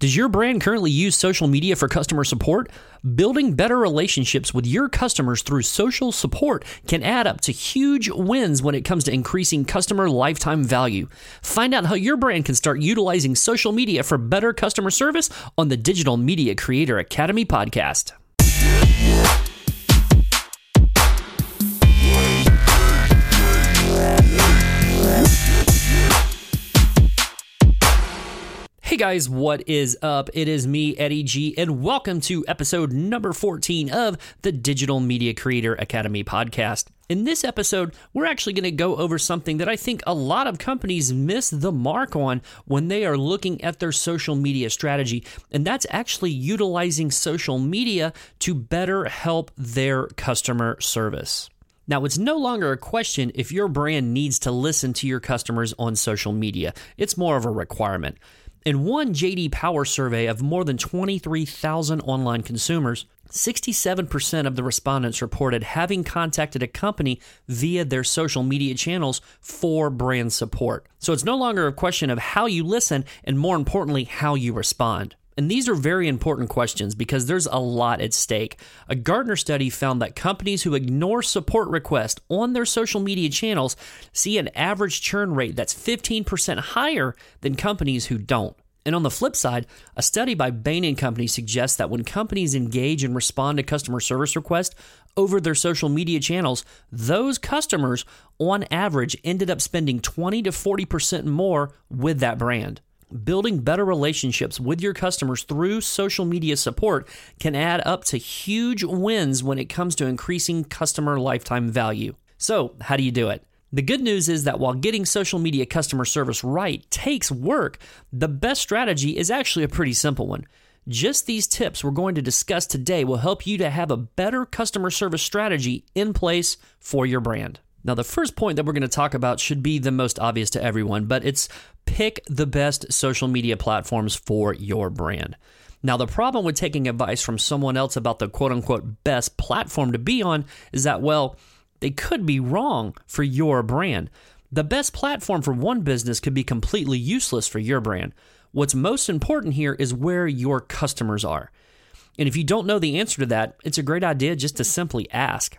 Does your brand currently use social media for customer support? Building better relationships with your customers through social support can add up to huge wins when it comes to increasing customer lifetime value. Find out how your brand can start utilizing social media for better customer service on the Digital Media Creator Academy podcast. Hey guys, what is up? It is me, Eddie G, and welcome to episode number 14 of the Digital Media Creator Academy podcast. In this episode, we're actually going to go over something that I think a lot of companies miss the mark on when they are looking at their social media strategy, and that's actually utilizing social media to better help their customer service. Now, it's no longer a question if your brand needs to listen to your customers on social media. It's more of a requirement. In one JD Power survey of more than 23,000 online consumers, 67% of the respondents reported having contacted a company via their social media channels for brand support. So it's no longer a question of how you listen and more importantly, how you respond. And these are very important questions because there's a lot at stake. A Gartner study found that companies who ignore support requests on their social media channels see an average churn rate that's 15% higher than companies who don't. And on the flip side, a study by Bain & Company suggests that when companies engage and respond to customer service requests over their social media channels, those customers on average ended up spending 20 to 40% more with that brand. Building better relationships with your customers through social media support can add up to huge wins when it comes to increasing customer lifetime value. So, how do you do it? The good news is that while getting social media customer service right takes work, the best strategy is actually a pretty simple one. Just these tips we're going to discuss today will help you to have a better customer service strategy in place for your brand. Now, the first point that we're going to talk about should be the most obvious to everyone, but it's pick the best social media platforms for your brand. Now, the problem with taking advice from someone else about the quote unquote best platform to be on is that, well, they could be wrong for your brand. The best platform for one business could be completely useless for your brand. What's most important here is where your customers are. And if you don't know the answer to that, it's a great idea just to simply ask.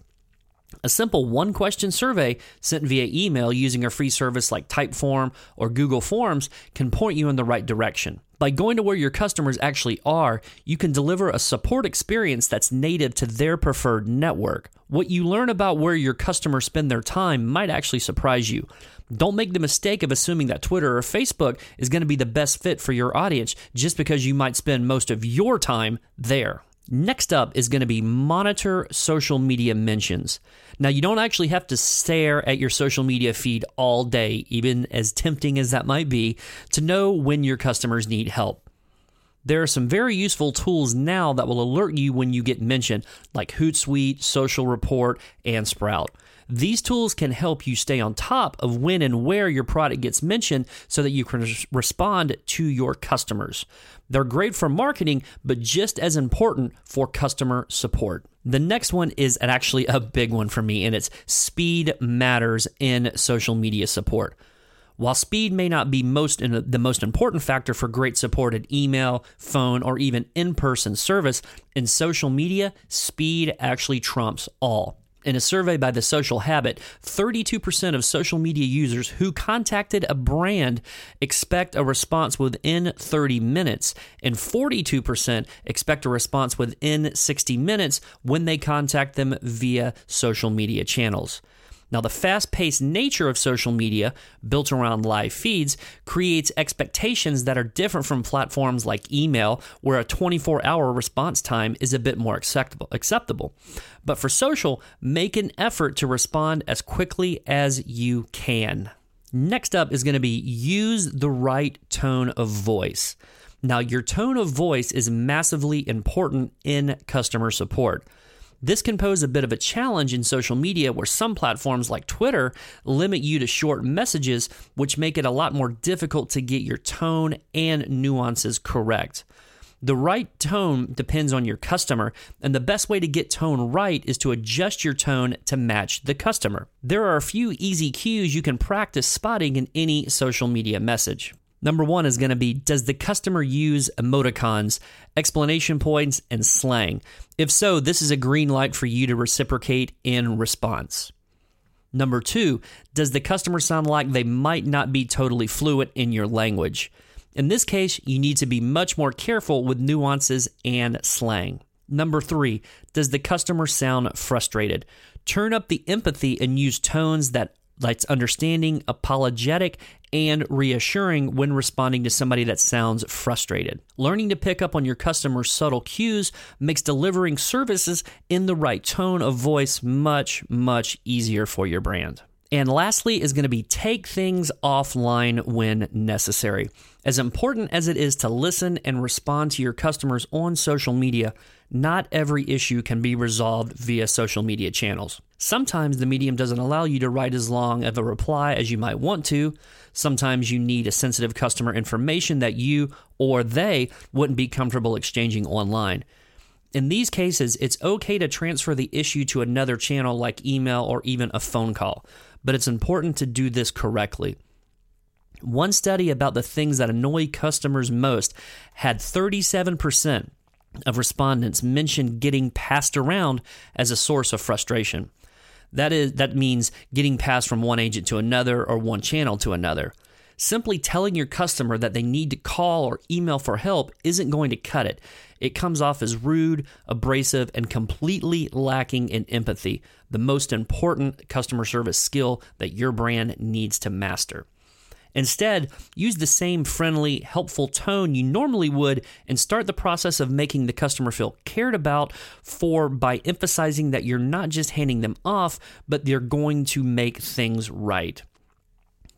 A simple one question survey sent via email using a free service like Typeform or Google Forms can point you in the right direction. By going to where your customers actually are, you can deliver a support experience that's native to their preferred network. What you learn about where your customers spend their time might actually surprise you. Don't make the mistake of assuming that Twitter or Facebook is going to be the best fit for your audience just because you might spend most of your time there. Next up is going to be monitor social media mentions. Now, you don't actually have to stare at your social media feed all day, even as tempting as that might be, to know when your customers need help. There are some very useful tools now that will alert you when you get mentioned, like Hootsuite, Social Report, and Sprout. These tools can help you stay on top of when and where your product gets mentioned so that you can respond to your customers. They're great for marketing, but just as important for customer support. The next one is actually a big one for me, and it's speed matters in social media support. While speed may not be most the most important factor for great support at email, phone, or even in-person service, in social media, speed actually trumps all. In a survey by The Social Habit, 32% of social media users who contacted a brand expect a response within 30 minutes, and 42% expect a response within 60 minutes when they contact them via social media channels. Now, the fast paced nature of social media, built around live feeds, creates expectations that are different from platforms like email, where a 24 hour response time is a bit more acceptable. acceptable. But for social, make an effort to respond as quickly as you can. Next up is going to be use the right tone of voice. Now, your tone of voice is massively important in customer support. This can pose a bit of a challenge in social media where some platforms like Twitter limit you to short messages, which make it a lot more difficult to get your tone and nuances correct. The right tone depends on your customer, and the best way to get tone right is to adjust your tone to match the customer. There are a few easy cues you can practice spotting in any social media message. Number one is going to be Does the customer use emoticons, explanation points, and slang? If so, this is a green light for you to reciprocate in response. Number two, does the customer sound like they might not be totally fluent in your language? In this case, you need to be much more careful with nuances and slang. Number three, does the customer sound frustrated? Turn up the empathy and use tones that that's understanding, apologetic, and reassuring when responding to somebody that sounds frustrated. Learning to pick up on your customer's subtle cues makes delivering services in the right tone of voice much, much easier for your brand. And lastly, is going to be take things offline when necessary. As important as it is to listen and respond to your customers on social media, not every issue can be resolved via social media channels. Sometimes the medium doesn't allow you to write as long of a reply as you might want to. Sometimes you need a sensitive customer information that you or they wouldn't be comfortable exchanging online. In these cases, it's okay to transfer the issue to another channel like email or even a phone call, but it's important to do this correctly. One study about the things that annoy customers most had 37% of respondents mentioned getting passed around as a source of frustration. That is that means getting passed from one agent to another or one channel to another. Simply telling your customer that they need to call or email for help isn't going to cut it. It comes off as rude, abrasive, and completely lacking in empathy, the most important customer service skill that your brand needs to master. Instead, use the same friendly, helpful tone you normally would and start the process of making the customer feel cared about for by emphasizing that you're not just handing them off, but they're going to make things right.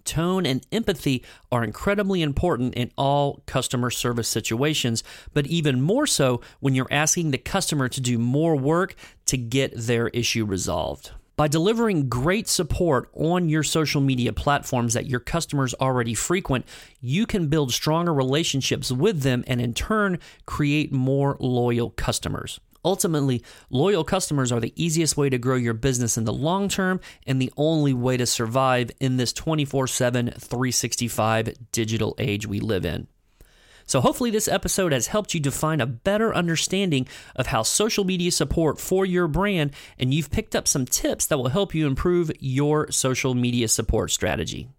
Tone and empathy are incredibly important in all customer service situations, but even more so when you're asking the customer to do more work to get their issue resolved. By delivering great support on your social media platforms that your customers already frequent, you can build stronger relationships with them and in turn create more loyal customers. Ultimately, loyal customers are the easiest way to grow your business in the long term and the only way to survive in this 24 7, 365 digital age we live in. So, hopefully, this episode has helped you define a better understanding of how social media support for your brand, and you've picked up some tips that will help you improve your social media support strategy.